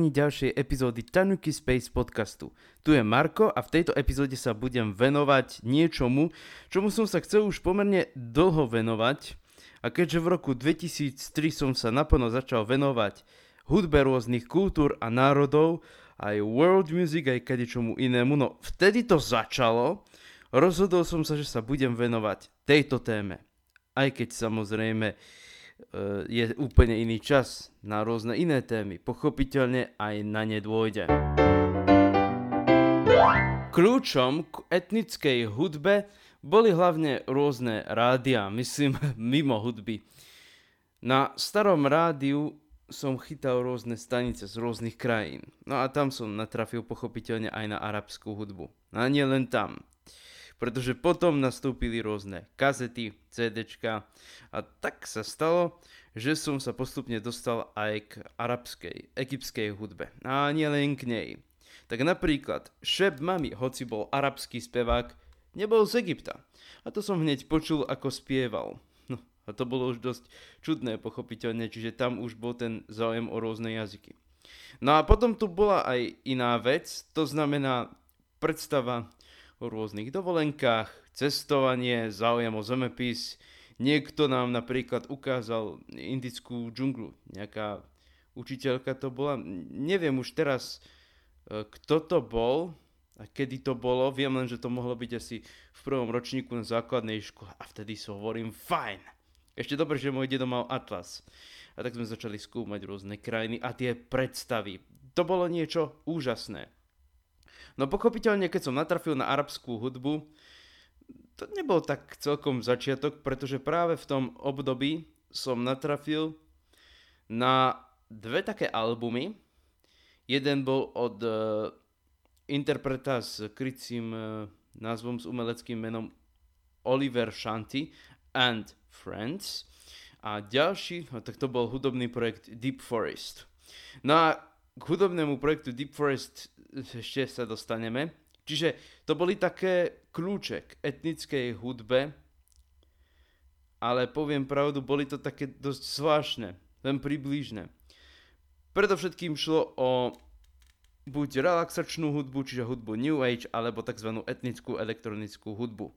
počúvaní ďalšej epizódy Tanuki Space podcastu. Tu je Marko a v tejto epizóde sa budem venovať niečomu, čomu som sa chcel už pomerne dlho venovať. A keďže v roku 2003 som sa naplno začal venovať hudbe rôznych kultúr a národov, aj world music, aj čomu inému, no vtedy to začalo, rozhodol som sa, že sa budem venovať tejto téme. Aj keď samozrejme je úplne iný čas na rôzne iné témy. Pochopiteľne aj na ne dôjde. Kľúčom k etnickej hudbe boli hlavne rôzne rádia, myslím mimo hudby. Na starom rádiu som chytal rôzne stanice z rôznych krajín. No a tam som natrafil pochopiteľne aj na arabskú hudbu. A nie len tam pretože potom nastúpili rôzne kazety, CDčka a tak sa stalo, že som sa postupne dostal aj k arabskej, egyptskej hudbe. A nie len k nej. Tak napríklad Šeb Mami, hoci bol arabský spevák, nebol z Egypta. A to som hneď počul, ako spieval. No, a to bolo už dosť čudné, pochopiteľne, čiže tam už bol ten záujem o rôzne jazyky. No a potom tu bola aj iná vec, to znamená predstava o rôznych dovolenkách, cestovanie, záujem o zemepis. Niekto nám napríklad ukázal indickú džunglu, nejaká učiteľka to bola. Neviem už teraz, e, kto to bol a kedy to bolo. Viem len, že to mohlo byť asi v prvom ročníku na základnej škole a vtedy si hovorím fajn. Ešte dobre, že môj dedo mal atlas. A tak sme začali skúmať rôzne krajiny a tie predstavy. To bolo niečo úžasné. No pochopiteľne, keď som natrafil na arabskú hudbu, to nebol tak celkom začiatok, pretože práve v tom období som natrafil na dve také albumy. Jeden bol od uh, interpreta s krycím uh, názvom s umeleckým menom Oliver Shanti and Friends. A ďalší, no tak to bol hudobný projekt Deep Forest. No a k hudobnému projektu Deep Forest ešte sa dostaneme. Čiže to boli také kľúče k etnickej hudbe, ale poviem pravdu, boli to také dosť zvláštne, len približné. Predovšetkým šlo o buď relaxačnú hudbu, čiže hudbu New Age, alebo tzv. etnickú elektronickú hudbu.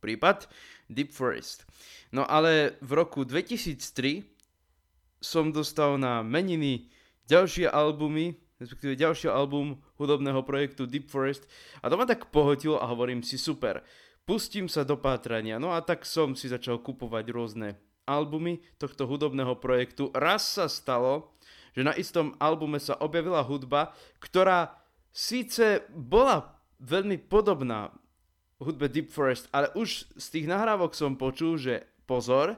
Prípad Deep Forest. No ale v roku 2003 som dostal na meniny ďalšie albumy respektíve ďalší album hudobného projektu Deep Forest a to ma tak pohodilo a hovorím si super, pustím sa do pátrania. No a tak som si začal kupovať rôzne albumy tohto hudobného projektu. Raz sa stalo, že na istom albume sa objavila hudba, ktorá síce bola veľmi podobná hudbe Deep Forest, ale už z tých nahrávok som počul, že pozor,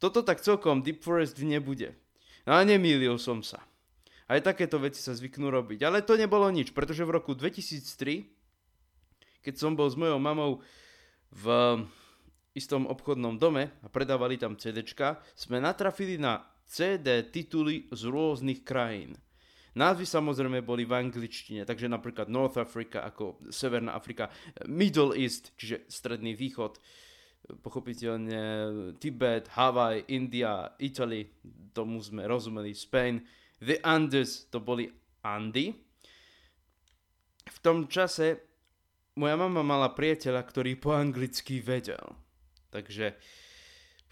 toto tak celkom Deep Forest nebude. No a nemýlil som sa. Aj takéto veci sa zvyknú robiť. Ale to nebolo nič, pretože v roku 2003, keď som bol s mojou mamou v istom obchodnom dome a predávali tam CDčka, sme natrafili na CD tituly z rôznych krajín. Názvy samozrejme boli v angličtine, takže napríklad North Africa ako Severná Afrika, Middle East, čiže Stredný východ, pochopiteľne Tibet, Hawaii, India, Italy, tomu sme rozumeli, Spain, The Andes to boli Andy. V tom čase moja mama mala priateľa, ktorý po anglicky vedel. Takže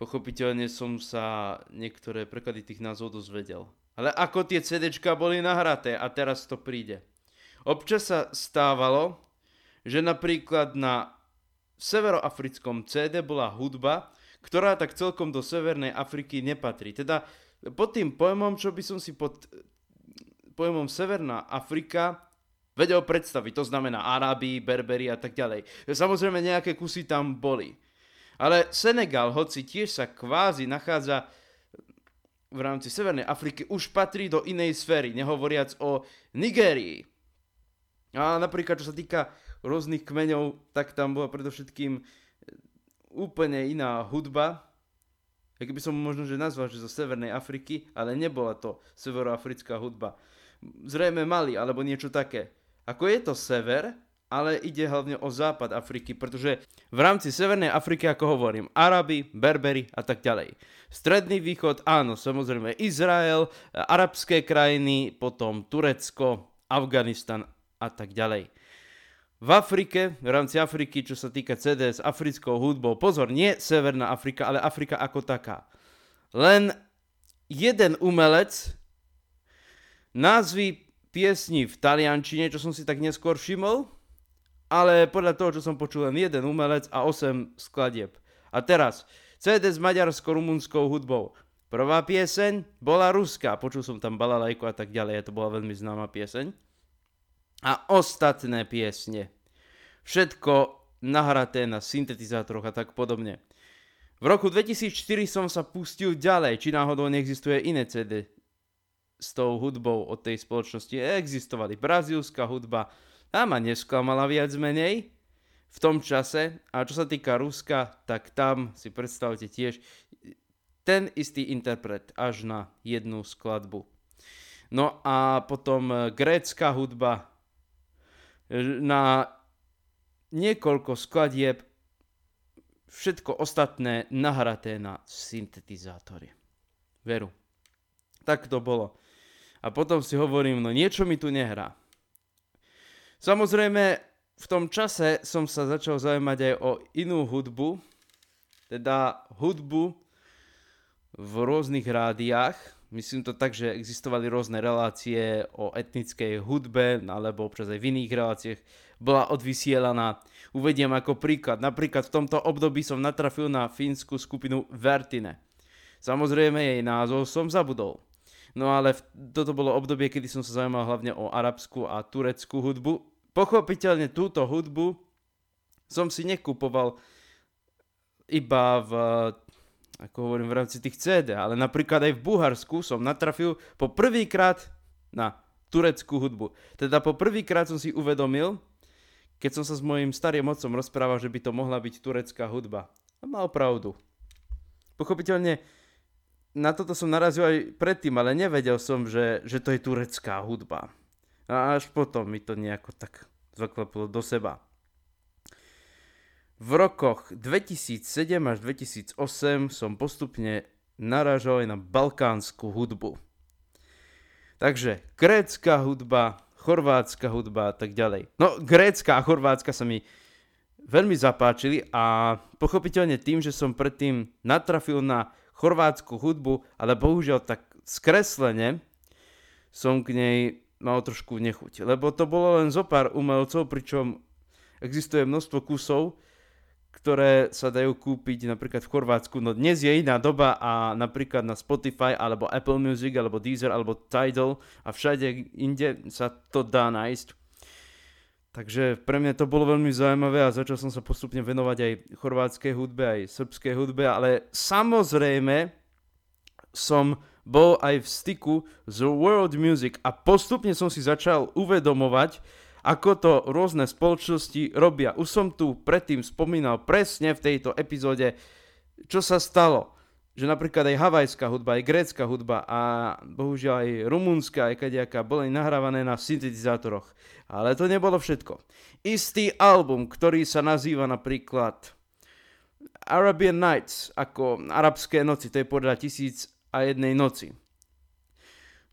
pochopiteľne som sa niektoré preklady tých názvov dozvedel. Ale ako tie CDčka boli nahraté a teraz to príde. Občas sa stávalo, že napríklad na severoafrickom CD bola hudba, ktorá tak celkom do Severnej Afriky nepatrí. Teda pod tým pojmom, čo by som si pod pojmom Severná Afrika vedel predstaviť, to znamená Arábii, Berberi a tak ďalej. Samozrejme nejaké kusy tam boli. Ale Senegal, hoci tiež sa kvázi nachádza v rámci Severnej Afriky, už patrí do inej sféry, nehovoriac o Nigérii. A napríklad, čo sa týka rôznych kmeňov, tak tam bola predovšetkým úplne iná hudba, jak by som možno že nazval, že zo Severnej Afriky, ale nebola to severoafrická hudba. Zrejme Mali, alebo niečo také. Ako je to sever, ale ide hlavne o západ Afriky, pretože v rámci Severnej Afriky, ako hovorím, Araby, Berberi a tak ďalej. Stredný východ, áno, samozrejme Izrael, arabské krajiny, potom Turecko, Afganistan a tak ďalej. V Afrike, v rámci Afriky, čo sa týka CD s africkou hudbou, pozor, nie Severná Afrika, ale Afrika ako taká. Len jeden umelec názvy piesni v taliančine, čo som si tak neskôr všimol, ale podľa toho, čo som počul, len jeden umelec a 8 skladieb. A teraz, CD s maďarsko-rumunskou hudbou. Prvá pieseň bola ruská, počul som tam balalajku a tak ďalej, to bola veľmi známa pieseň. A ostatné piesne. Všetko nahraté na syntetizátoroch a tak podobne. V roku 2004 som sa pustil ďalej, či náhodou neexistuje iné CD s tou hudbou od tej spoločnosti. Existovali brazílska hudba, tá ma nesklamala viac menej v tom čase. A čo sa týka Ruska, tak tam si predstavte tiež ten istý interpret až na jednu skladbu. No a potom e, grécka hudba e, na niekoľko skladieb všetko ostatné nahraté na syntetizátory. Veru. Tak to bolo. A potom si hovorím, no niečo mi tu nehrá. Samozrejme, v tom čase som sa začal zaujímať aj o inú hudbu, teda hudbu v rôznych rádiách. Myslím to tak, že existovali rôzne relácie o etnickej hudbe, alebo občas aj v iných reláciách bola odvysielaná. Uvediem ako príklad. Napríklad v tomto období som natrafil na fínsku skupinu Vertine. Samozrejme jej názov som zabudol. No ale v, toto bolo obdobie, kedy som sa zaujímal hlavne o arabskú a tureckú hudbu Pochopiteľne túto hudbu som si nekupoval iba v, ako hovorím, v rámci tých CD, ale napríklad aj v Bulharsku som natrafil po prvýkrát na tureckú hudbu. Teda po prvýkrát som si uvedomil, keď som sa s mojim starým otcom rozprával, že by to mohla byť turecká hudba. A mal pravdu. Pochopiteľne na toto som narazil aj predtým, ale nevedel som, že, že to je turecká hudba. A až potom mi to nejako tak zaklepilo do seba. V rokoch 2007 až 2008 som postupne narážal aj na balkánsku hudbu. Takže grécka hudba, chorvátska hudba a tak ďalej. No, grécka a chorvátska sa mi veľmi zapáčili a pochopiteľne tým, že som predtým natrafil na chorvátsku hudbu, ale bohužiaľ tak skreslene som k nej mal trošku nechuť. Lebo to bolo len zo pár umelcov, pričom existuje množstvo kusov, ktoré sa dajú kúpiť napríklad v Chorvátsku. No dnes je iná doba a napríklad na Spotify alebo Apple Music alebo Deezer alebo Tidal a všade inde sa to dá nájsť. Takže pre mňa to bolo veľmi zaujímavé a začal som sa postupne venovať aj chorvátskej hudbe, aj srbskej hudbe, ale samozrejme som bol aj v styku s world music a postupne som si začal uvedomovať, ako to rôzne spoločnosti robia. Už som tu predtým spomínal presne v tejto epizóde, čo sa stalo. Že napríklad aj havajská hudba, aj grécka hudba a bohužiaľ aj rumúnska, aj kadejaká, boli nahrávané na syntetizátoroch. Ale to nebolo všetko. Istý album, ktorý sa nazýva napríklad Arabian Nights, ako arabské noci, to je podľa tisíc a jednej noci.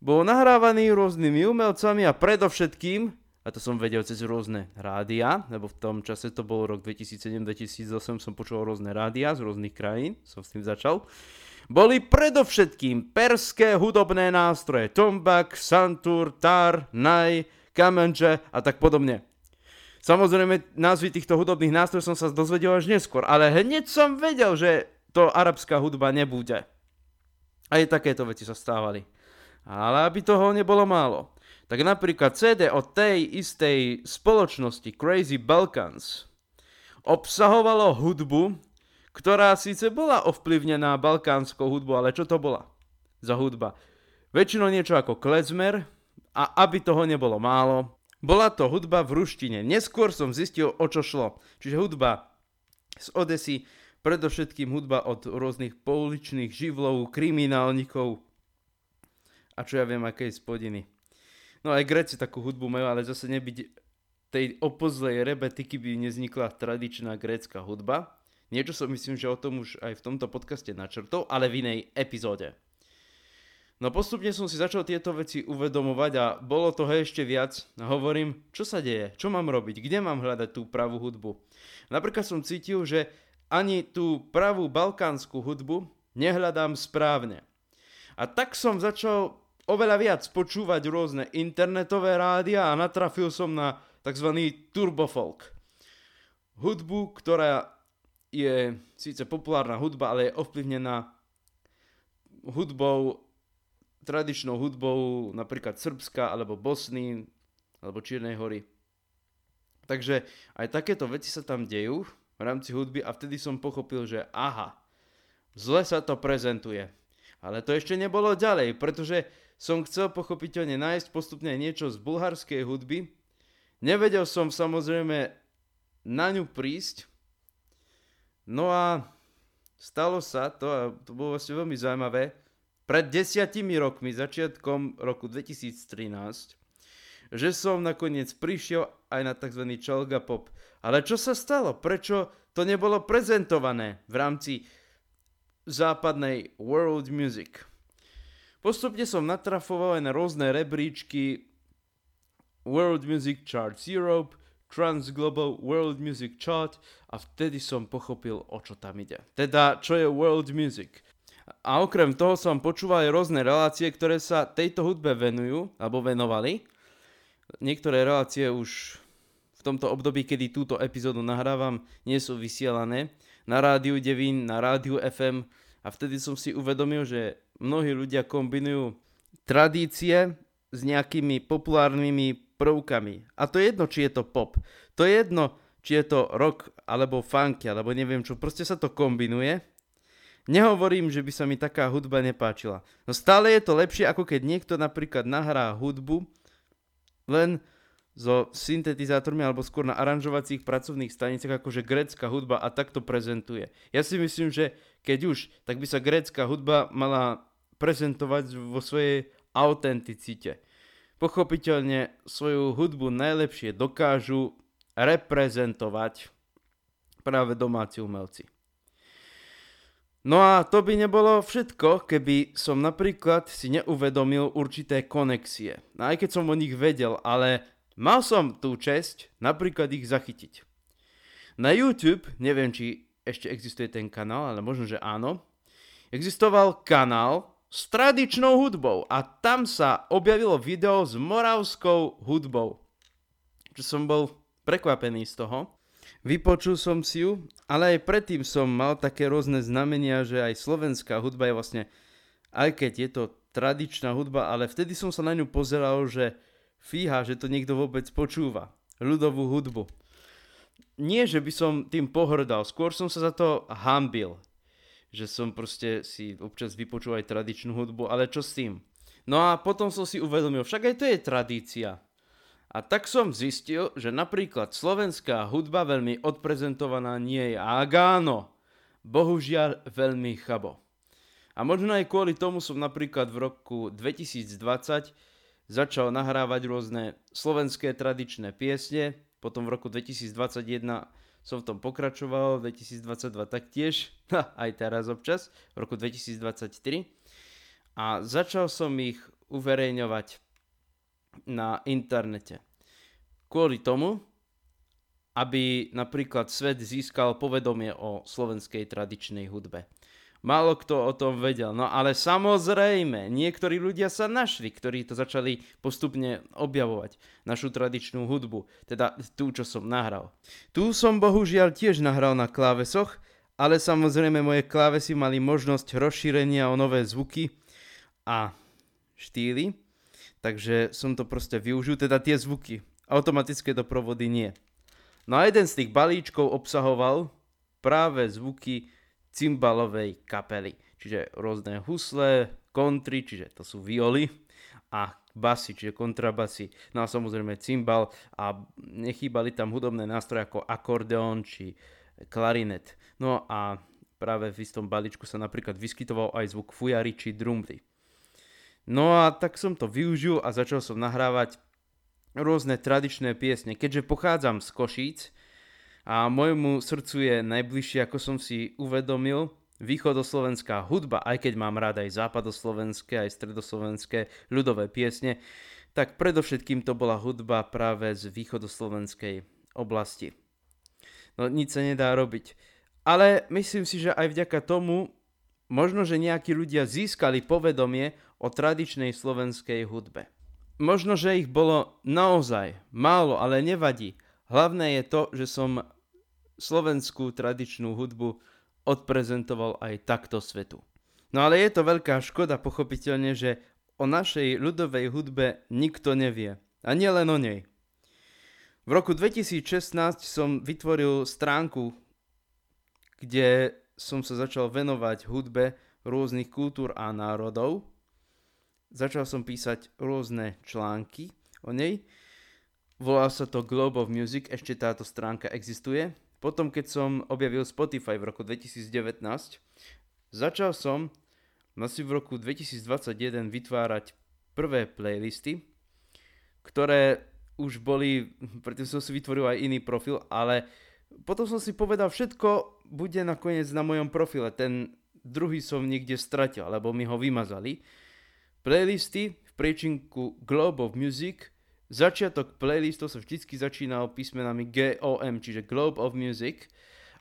Bol nahrávaný rôznymi umelcami a predovšetkým, a to som vedel cez rôzne rádia, lebo v tom čase to bol rok 2007-2008, som počul rôzne rádia z rôznych krajín, som s tým začal, boli predovšetkým perské hudobné nástroje, tombak, santur, tar, naj, kamenže a tak podobne. Samozrejme, názvy týchto hudobných nástrojov som sa dozvedel až neskôr, ale hneď som vedel, že to arabská hudba nebude. Aj takéto veci sa stávali. Ale aby toho nebolo málo, tak napríklad CD od tej istej spoločnosti Crazy Balkans obsahovalo hudbu, ktorá síce bola ovplyvnená balkánskou hudbou, ale čo to bola za hudba? Väčšinou niečo ako klezmer a aby toho nebolo málo, bola to hudba v ruštine. Neskôr som zistil, o čo šlo. Čiže hudba z Odesy, Predovšetkým hudba od rôznych pouličných živlov, kriminálnikov a čo ja viem, aké spodiny. No aj Gréci takú hudbu majú, ale zase nebyť tej opozlej rebetiky by neznikla tradičná grécka hudba. Niečo som myslím, že o tom už aj v tomto podcaste načrtol, ale v inej epizóde. No postupne som si začal tieto veci uvedomovať a bolo toho ešte viac. Hovorím, čo sa deje, čo mám robiť, kde mám hľadať tú pravú hudbu. Napríklad som cítil, že ani tú pravú balkánsku hudbu nehľadám správne. A tak som začal oveľa viac počúvať rôzne internetové rádia a natrafil som na tzv. turbofolk. Hudbu, ktorá je síce populárna hudba, ale je ovplyvnená hudbou tradičnou hudbou napríklad Srbska alebo Bosny alebo Čiernej hory. Takže aj takéto veci sa tam dejú v rámci hudby a vtedy som pochopil, že aha, zle sa to prezentuje. Ale to ešte nebolo ďalej, pretože som chcel pochopiteľne nájsť postupne niečo z bulharskej hudby. Nevedel som samozrejme na ňu prísť. No a stalo sa to a to bolo vlastne veľmi zaujímavé pred desiatimi rokmi, začiatkom roku 2013, že som nakoniec prišiel aj na tzv. Chalga Pop. Ale čo sa stalo? Prečo to nebolo prezentované v rámci západnej world music? Postupne som natrafoval aj na rôzne rebríčky World Music Charts Europe, Trans Global World Music Chart a vtedy som pochopil, o čo tam ide. Teda, čo je World Music. A okrem toho som počúval aj rôzne relácie, ktoré sa tejto hudbe venujú, alebo venovali. Niektoré relácie už v tomto období, kedy túto epizódu nahrávam, nie sú vysielané na rádiu Devín, na rádiu FM a vtedy som si uvedomil, že mnohí ľudia kombinujú tradície s nejakými populárnymi prvkami. A to je jedno, či je to pop. To je jedno, či je to rock, alebo funky, alebo neviem čo. Proste sa to kombinuje Nehovorím, že by sa mi taká hudba nepáčila. No stále je to lepšie, ako keď niekto napríklad nahrá hudbu len so syntetizátormi alebo skôr na aranžovacích pracovných staniciach akože grécka hudba a takto prezentuje. Ja si myslím, že keď už, tak by sa grécka hudba mala prezentovať vo svojej autenticite. Pochopiteľne svoju hudbu najlepšie dokážu reprezentovať práve domáci umelci. No a to by nebolo všetko, keby som napríklad si neuvedomil určité konexie. No aj keď som o nich vedel, ale mal som tú česť napríklad ich zachytiť. Na YouTube, neviem či ešte existuje ten kanál, ale možno, že áno, existoval kanál s tradičnou hudbou a tam sa objavilo video s moravskou hudbou. Čo som bol prekvapený z toho. Vypočul som si ju, ale aj predtým som mal také rôzne znamenia, že aj slovenská hudba je vlastne, aj keď je to tradičná hudba, ale vtedy som sa na ňu pozeral, že fíha, že to niekto vôbec počúva. Ľudovú hudbu. Nie, že by som tým pohrdal, skôr som sa za to hambil. Že som proste si občas vypočul aj tradičnú hudbu, ale čo s tým? No a potom som si uvedomil, však aj to je tradícia. A tak som zistil, že napríklad slovenská hudba veľmi odprezentovaná nie je. A áno, bohužiaľ veľmi chabo. A možno aj kvôli tomu som napríklad v roku 2020 začal nahrávať rôzne slovenské tradičné piesne, potom v roku 2021 som v tom pokračoval, 2022 taktiež, aj teraz občas, v roku 2023. A začal som ich uverejňovať na internete. Kvôli tomu, aby napríklad svet získal povedomie o slovenskej tradičnej hudbe. Málo kto o tom vedel, no ale samozrejme, niektorí ľudia sa našli, ktorí to začali postupne objavovať, našu tradičnú hudbu, teda tú, čo som nahral. Tu som bohužiaľ tiež nahral na klávesoch, ale samozrejme moje klávesy mali možnosť rozšírenia o nové zvuky a štýly, Takže som to proste využil, teda tie zvuky. Automatické doprovody nie. No a jeden z tých balíčkov obsahoval práve zvuky cymbalovej kapely. Čiže rôzne husle, kontry, čiže to sú violy a basy, čiže kontrabasy. No a samozrejme cymbal a nechýbali tam hudobné nástroje ako akordeón či klarinet. No a práve v istom balíčku sa napríklad vyskytoval aj zvuk fujary či drumty. No a tak som to využil a začal som nahrávať rôzne tradičné piesne. Keďže pochádzam z Košíc a môjmu srdcu je najbližšie, ako som si uvedomil, východoslovenská hudba, aj keď mám rád aj západoslovenské, aj stredoslovenské ľudové piesne, tak predovšetkým to bola hudba práve z východoslovenskej oblasti. No nič sa nedá robiť. Ale myslím si, že aj vďaka tomu možno, že nejakí ľudia získali povedomie o tradičnej slovenskej hudbe. Možno, že ich bolo naozaj málo, ale nevadí. Hlavné je to, že som slovenskú tradičnú hudbu odprezentoval aj takto svetu. No ale je to veľká škoda pochopiteľne, že o našej ľudovej hudbe nikto nevie. A nie len o nej. V roku 2016 som vytvoril stránku, kde som sa začal venovať hudbe rôznych kultúr a národov. Začal som písať rôzne články o nej. Volá sa to Globe of Music, ešte táto stránka existuje. Potom, keď som objavil Spotify v roku 2019, začal som asi v roku 2021 vytvárať prvé playlisty, ktoré už boli, predtým som si vytvoril aj iný profil, ale potom som si povedal, všetko bude nakoniec na mojom profile. Ten druhý som niekde stratil, alebo mi ho vymazali. Playlisty v priečinku Globe of Music Začiatok playlistov sa vždycky začínal písmenami GOM, čiže Globe of Music.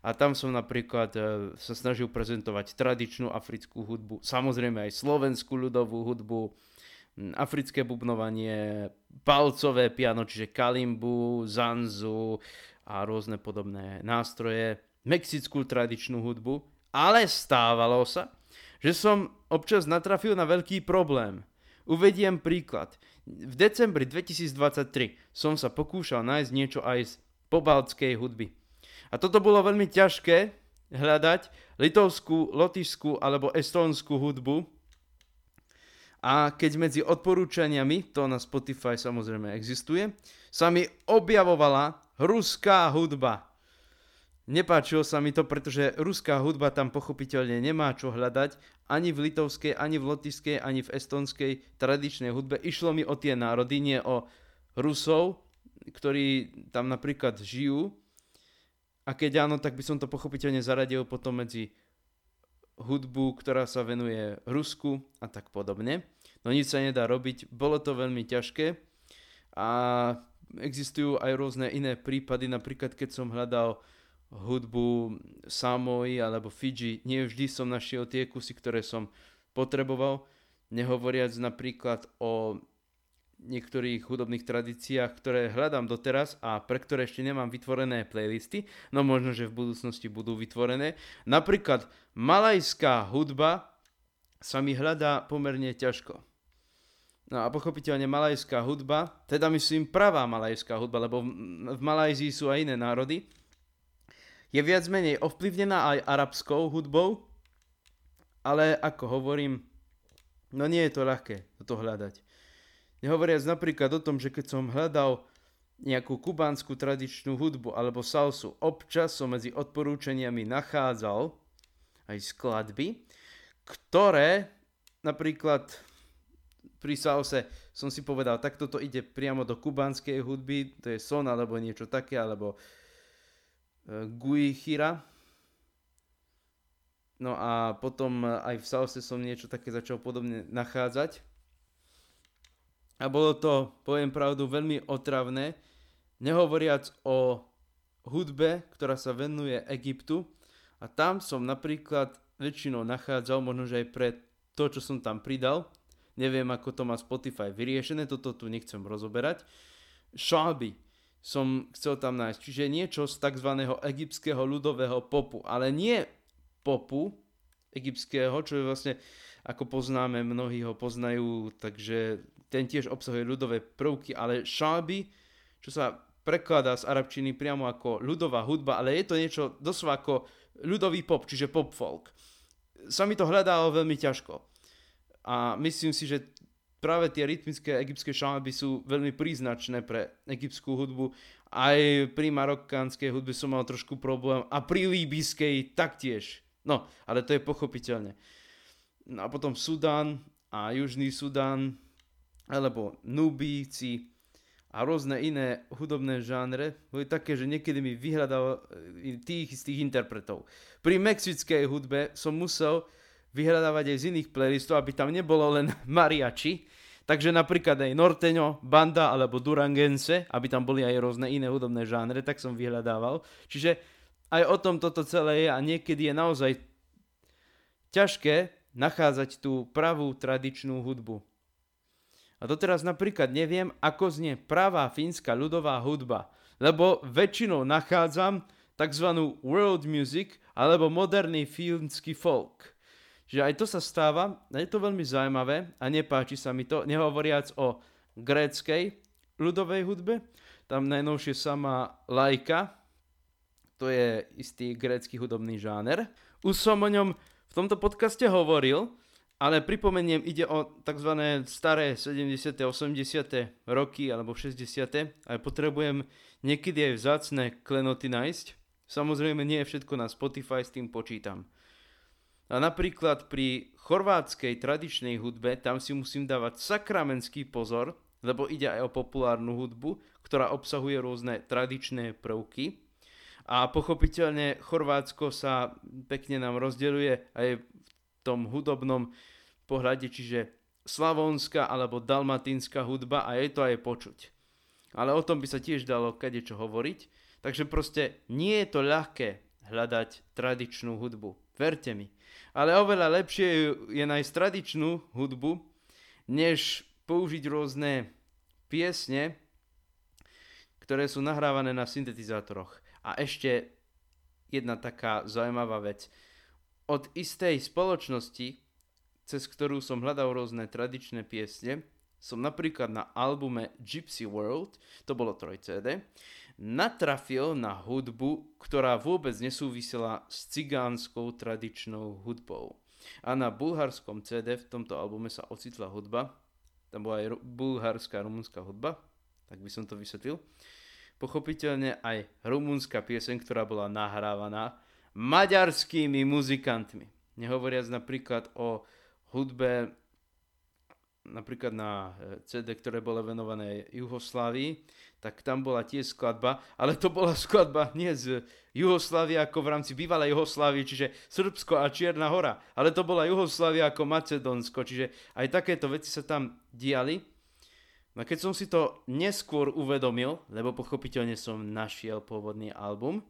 A tam som napríklad e, sa snažil prezentovať tradičnú africkú hudbu, samozrejme aj slovenskú ľudovú hudbu, africké bubnovanie, palcové piano, čiže kalimbu, zanzu a rôzne podobné nástroje, mexickú tradičnú hudbu, ale stávalo sa, že som občas natrafil na veľký problém. Uvediem príklad. V decembri 2023 som sa pokúšal nájsť niečo aj z pobaltskej hudby. A toto bolo veľmi ťažké hľadať litovskú, lotišskú alebo estónskú hudbu. A keď medzi odporúčaniami, to na Spotify samozrejme existuje, sa mi objavovala ruská hudba. Nepáčilo sa mi to, pretože ruská hudba tam pochopiteľne nemá čo hľadať, ani v litovskej, ani v lotišskej, ani v estonskej tradičnej hudbe. Išlo mi o tie národy, nie o Rusov, ktorí tam napríklad žijú. A keď áno, tak by som to pochopiteľne zaradil potom medzi hudbu, ktorá sa venuje Rusku a tak podobne. No nič sa nedá robiť, bolo to veľmi ťažké a existujú aj rôzne iné prípady, napríklad keď som hľadal hudbu Samoy alebo Fiji, nie vždy som našiel tie kusy, ktoré som potreboval, nehovoriac napríklad o niektorých hudobných tradíciách, ktoré hľadám doteraz a pre ktoré ešte nemám vytvorené playlisty, no možno, že v budúcnosti budú vytvorené. Napríklad malajská hudba sa mi hľadá pomerne ťažko. No a pochopiteľne malajská hudba, teda myslím pravá malajská hudba, lebo v Malajzii sú aj iné národy, je viac menej ovplyvnená aj arabskou hudbou, ale ako hovorím, no nie je to ľahké toto hľadať. Nehovoriac napríklad o tom, že keď som hľadal nejakú kubánsku tradičnú hudbu alebo salsu, občas som medzi odporúčaniami nachádzal aj skladby, ktoré napríklad pri salse som si povedal, tak toto ide priamo do kubánskej hudby, to je son alebo niečo také, alebo Guichira. No a potom aj v salse som niečo také začal podobne nachádzať. A bolo to, poviem pravdu, veľmi otravné. Nehovoriac o hudbe, ktorá sa venuje Egyptu. A tam som napríklad väčšinou nachádzal, možno že aj pre to, čo som tam pridal. Neviem, ako to má Spotify vyriešené, toto tu nechcem rozoberať. Šáby som chcel tam nájsť. Čiže niečo z tzv. egyptského ľudového popu, ale nie popu egyptského, čo je vlastne, ako poznáme, mnohí ho poznajú, takže ten tiež obsahuje ľudové prvky, ale šáby, čo sa prekladá z arabčiny priamo ako ľudová hudba, ale je to niečo doslova ako ľudový pop, čiže pop folk. Sa mi to hľadalo veľmi ťažko. A myslím si, že práve tie rytmické egyptské šalby sú veľmi príznačné pre egyptskú hudbu. Aj pri marokánskej hudbe som mal trošku problém a pri líbyskej taktiež. No, ale to je pochopiteľné. No a potom Sudán a Južný Sudán, alebo Nubíci a rôzne iné hudobné žánre boli také, že niekedy mi vyhľadal e, tých istých interpretov. Pri mexickej hudbe som musel vyhľadávať aj z iných playlistov, aby tam nebolo len mariachi, takže napríklad aj Norteño, Banda alebo Durangense, aby tam boli aj rôzne iné hudobné žánre, tak som vyhľadával. Čiže aj o tom toto celé je a niekedy je naozaj ťažké nachádzať tú pravú tradičnú hudbu. A doteraz napríklad neviem, ako znie pravá fínska ľudová hudba, lebo väčšinou nachádzam tzv. world music alebo moderný fínsky folk. Že aj to sa stáva, je to veľmi zaujímavé a nepáči sa mi to, nehovoriac o gréckej ľudovej hudbe. Tam najnovšie sama lajka, to je istý grécky hudobný žáner. Už som o ňom v tomto podcaste hovoril, ale pripomeniem, ide o tzv. staré 70. 80. roky alebo 60. A potrebujem niekedy aj vzácne klenoty nájsť. Samozrejme nie je všetko na Spotify, s tým počítam. A napríklad pri chorvátskej tradičnej hudbe tam si musím dávať sakramenský pozor, lebo ide aj o populárnu hudbu, ktorá obsahuje rôzne tradičné prvky. A pochopiteľne Chorvátsko sa pekne nám rozdeľuje aj v tom hudobnom pohľade, čiže slavonská alebo dalmatínska hudba a je to aj počuť. Ale o tom by sa tiež dalo čo hovoriť. Takže proste nie je to ľahké hľadať tradičnú hudbu. Verte mi. Ale oveľa lepšie je nájsť tradičnú hudbu, než použiť rôzne piesne, ktoré sú nahrávané na syntetizátoroch. A ešte jedna taká zaujímavá vec. Od istej spoločnosti, cez ktorú som hľadal rôzne tradičné piesne, som napríklad na albume Gypsy World, to bolo 3 CD, natrafil na hudbu, ktorá vôbec nesúvisela s cigánskou tradičnou hudbou. A na bulharskom CD v tomto albume sa ocitla hudba, tam bola aj bulharská rumunská hudba, tak by som to vysvetlil. Pochopiteľne aj rumunská pieseň, ktorá bola nahrávaná maďarskými muzikantmi. Nehovoriac napríklad o hudbe napríklad na e, CD, ktoré bolo venované Juhoslávii, tak tam bola tiež skladba, ale to bola skladba nie z Juhoslávie ako v rámci bývalej Juhoslávie, čiže Srbsko a Čierna hora, ale to bola Juhoslávia ako Macedónsko, čiže aj takéto veci sa tam diali. No keď som si to neskôr uvedomil, lebo pochopiteľne som našiel pôvodný album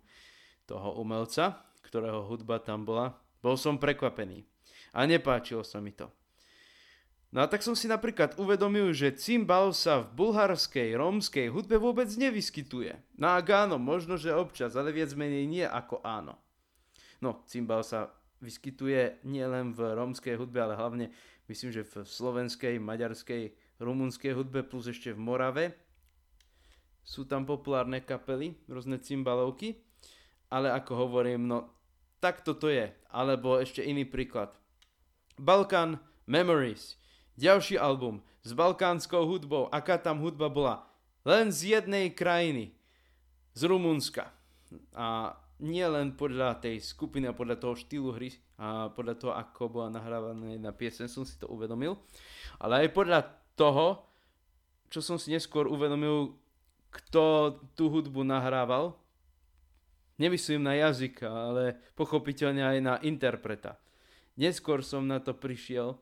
toho umelca, ktorého hudba tam bola, bol som prekvapený a nepáčilo sa mi to. No a tak som si napríklad uvedomil, že cymbal sa v bulharskej, rómskej hudbe vôbec nevyskytuje. No a áno, možno, že občas, ale viac menej nie ako áno. No, cymbal sa vyskytuje nielen v rómskej hudbe, ale hlavne myslím, že v slovenskej, maďarskej, rumunskej hudbe plus ešte v Morave. Sú tam populárne kapely, rôzne cymbalovky, ale ako hovorím, no tak toto je. Alebo ešte iný príklad. Balkan Memories. Ďalší album s balkánskou hudbou. Aká tam hudba bola? Len z jednej krajiny. Z Rumunska. A nie len podľa tej skupiny a podľa toho štýlu hry a podľa toho, ako bola nahrávaná jedna piesen, som si to uvedomil. Ale aj podľa toho, čo som si neskôr uvedomil, kto tú hudbu nahrával. Nemyslím na jazyk, ale pochopiteľne aj na interpreta. Neskôr som na to prišiel.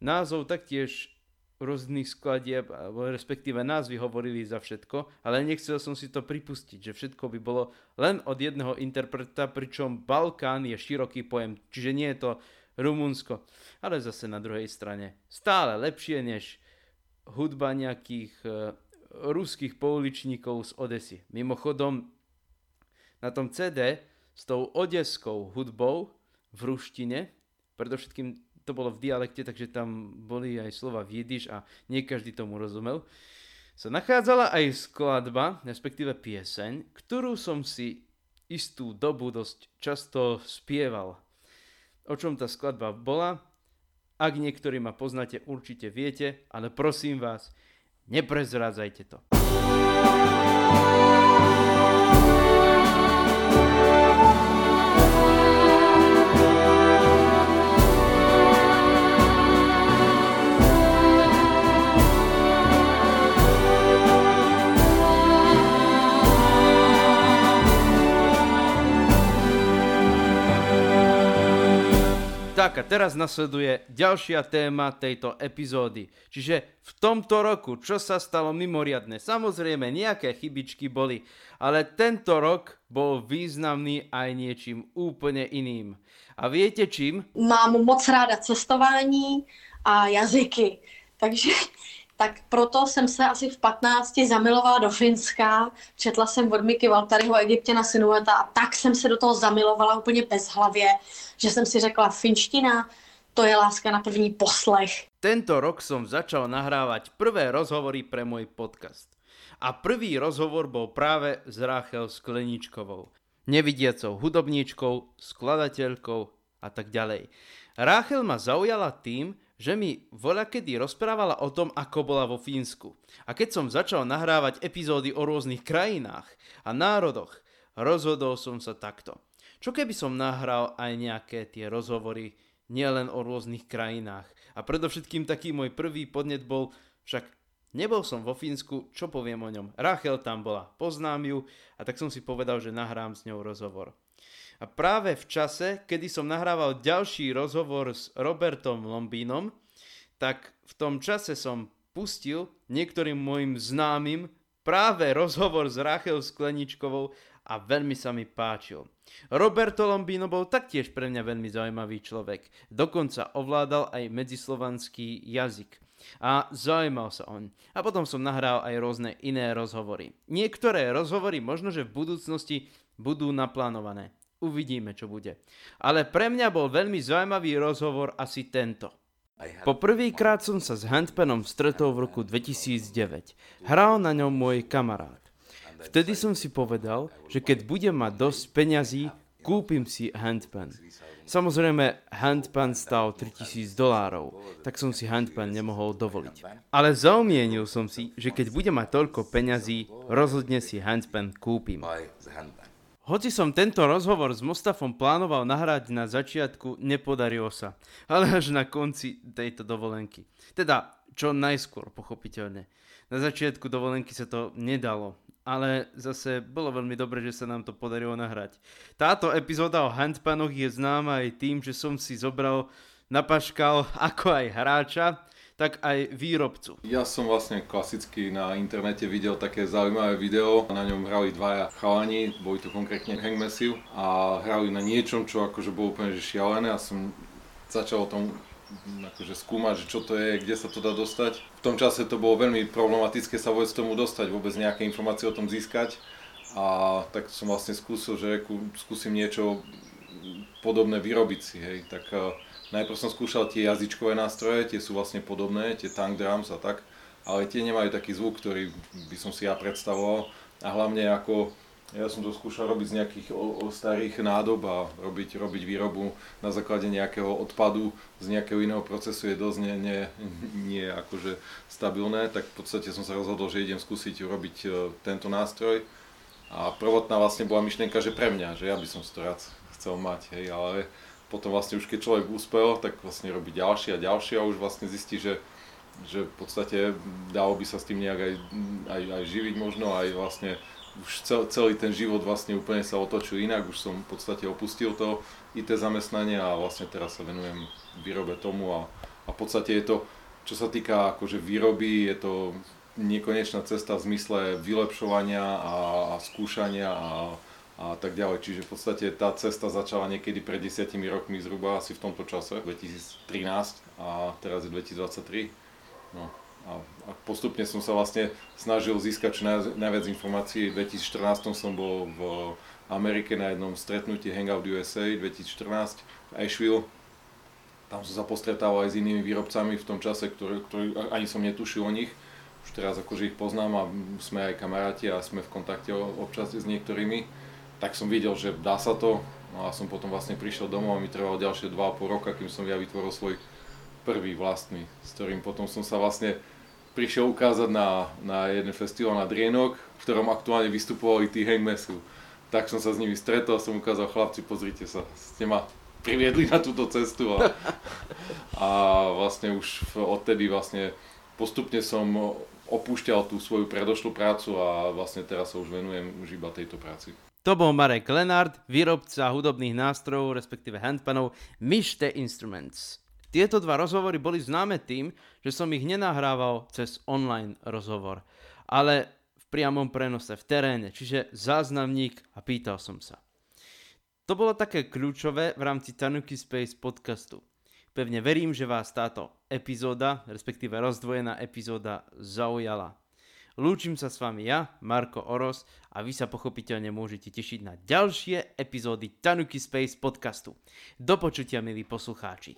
Názov taktiež rôznych skladieb, respektíve názvy hovorili za všetko, ale nechcel som si to pripustiť, že všetko by bolo len od jedného interpreta, pričom Balkán je široký pojem, čiže nie je to Rumunsko, ale zase na druhej strane stále lepšie než hudba nejakých e, ruských pouličníkov z Odesy. Mimochodom, na tom CD s tou odeskou hudbou v ruštine Predovšetkým to bolo v dialekte, takže tam boli aj slova v jidiš a nie každý tomu rozumel. Sa nachádzala aj skladba, respektíve pieseň, ktorú som si istú dobu dosť často spieval. O čom tá skladba bola? Ak niektorí ma poznáte, určite viete, ale prosím vás, neprezrádzajte to. Tak a teraz nasleduje ďalšia téma tejto epizódy. Čiže v tomto roku, čo sa stalo mimoriadne? Samozrejme, nejaké chybičky boli, ale tento rok bol významný aj niečím úplne iným. A viete čím? Mám moc ráda cestování a jazyky. Takže tak proto jsem se asi v 15 zamilovala do Finska, četla jsem od Miky Valtaryho Egyptěna Sinueta a tak jsem se do toho zamilovala úplně bez hlavě, že jsem si řekla, finština, to je láska na první poslech. Tento rok som začal nahrávať prvé rozhovory pre môj podcast. A prvý rozhovor bol práve s Rachel Skleničkovou, nevidiacou hudobníčkou, skladateľkou a tak ďalej. Rachel ma zaujala tým, že mi voľa kedy rozprávala o tom, ako bola vo Fínsku. A keď som začal nahrávať epizódy o rôznych krajinách a národoch, rozhodol som sa takto. Čo keby som nahral aj nejaké tie rozhovory nielen o rôznych krajinách. A predovšetkým taký môj prvý podnet bol, však nebol som vo Fínsku, čo poviem o ňom. Rachel tam bola, poznám ju a tak som si povedal, že nahrám s ňou rozhovor. A práve v čase, kedy som nahrával ďalší rozhovor s Robertom Lombínom, tak v tom čase som pustil niektorým mojim známym práve rozhovor s Rachel Skleničkovou a veľmi sa mi páčil. Roberto Lombino bol taktiež pre mňa veľmi zaujímavý človek. Dokonca ovládal aj medzislovanský jazyk. A zaujímal sa on. A potom som nahral aj rôzne iné rozhovory. Niektoré rozhovory možno, že v budúcnosti budú naplánované. Uvidíme, čo bude. Ale pre mňa bol veľmi zaujímavý rozhovor asi tento. Po prvýkrát som sa s handpanom stretol v roku 2009. Hral na ňom môj kamarát. Vtedy som si povedal, že keď budem mať dosť peňazí, kúpim si handpan. Samozrejme, handpan stal 3000 dolárov, tak som si handpan nemohol dovoliť. Ale zaumienil som si, že keď budem mať toľko peňazí, rozhodne si handpan kúpim. Hoci som tento rozhovor s Mostafom plánoval nahrať na začiatku, nepodarilo sa. Ale až na konci tejto dovolenky. Teda, čo najskôr, pochopiteľne. Na začiatku dovolenky sa to nedalo, ale zase bolo veľmi dobre, že sa nám to podarilo nahrať. Táto epizóda o handpanoch je známa aj tým, že som si zobral na paškal ako aj hráča, tak aj výrobcu. Ja som vlastne klasicky na internete videl také zaujímavé video, na ňom hrali dvaja chalani, boli to konkrétne Hank a hrali na niečom, čo akože bolo úplne že šialené a som začal o tom akože skúmať, že čo to je, kde sa to dá dostať. V tom čase to bolo veľmi problematické sa vôbec tomu dostať, vôbec nejaké informácie o tom získať a tak som vlastne skúsil, že skúsim niečo podobné vyrobiť si, hej, tak uh, Najprv som skúšal tie jazyčkové nástroje, tie sú vlastne podobné, tie tank drums a tak, ale tie nemajú taký zvuk, ktorý by som si ja predstavoval a hlavne ako ja som to skúšal robiť z nejakých o, o starých nádob a robiť, robiť výrobu na základe nejakého odpadu z nejakého iného procesu je dosť nie, nie, nie akože stabilné, tak v podstate som sa rozhodol, že idem skúsiť urobiť e, tento nástroj. A prvotná vlastne bola myšlienka, že pre mňa, že ja by som to rád chcel mať, hej, ale potom vlastne už keď človek úspel, tak vlastne robí ďalšie a ďalšie a už vlastne zistí, že, že v podstate dalo by sa s tým nejak aj, aj, aj živiť možno, aj vlastne už cel, celý ten život vlastne úplne sa otočil inak, už som v podstate opustil to IT zamestnanie a vlastne teraz sa venujem výrobe tomu a, a v podstate je to, čo sa týka akože výroby, je to nekonečná cesta v zmysle vylepšovania a, a skúšania a a tak ďalej. Čiže v podstate tá cesta začala niekedy pred desiatimi rokmi zhruba asi v tomto čase, 2013 a teraz je 2023. No, a, a postupne som sa vlastne snažil získať čo najviac informácií. V 2014 som bol v Amerike na jednom stretnutí Hangout USA 2014 v Asheville. Tam som sa postretával aj s inými výrobcami v tom čase, ktorý, ktorý ani som netušil o nich. Už teraz akože ich poznám a sme aj kamaráti a sme v kontakte občas s niektorými tak som videl, že dá sa to. No a som potom vlastne prišiel domov a mi trvalo ďalšie 2,5 roka, kým som ja vytvoril svoj prvý vlastný, s ktorým potom som sa vlastne prišiel ukázať na, na jeden festival na Drienok, v ktorom aktuálne vystupovali tí Hangmesu. Tak som sa s nimi stretol som ukázal, chlapci, pozrite sa, ste ma priviedli na túto cestu a, a vlastne už odtedy vlastne postupne som opúšťal tú svoju predošlú prácu a vlastne teraz sa už venujem už iba tejto práci. To bol Marek Lenard, výrobca hudobných nástrojov, respektíve handpanov Myšte Instruments. Tieto dva rozhovory boli známe tým, že som ich nenahrával cez online rozhovor, ale v priamom prenose v teréne, čiže záznamník a pýtal som sa. To bolo také kľúčové v rámci Tanuki Space podcastu. Pevne verím, že vás táto epizóda, respektíve rozdvojená epizóda zaujala. Lúčim sa s vami ja, Marko Oros a vy sa pochopiteľne môžete tešiť na ďalšie epizódy Tanuki Space podcastu. Do počutia, milí poslucháči.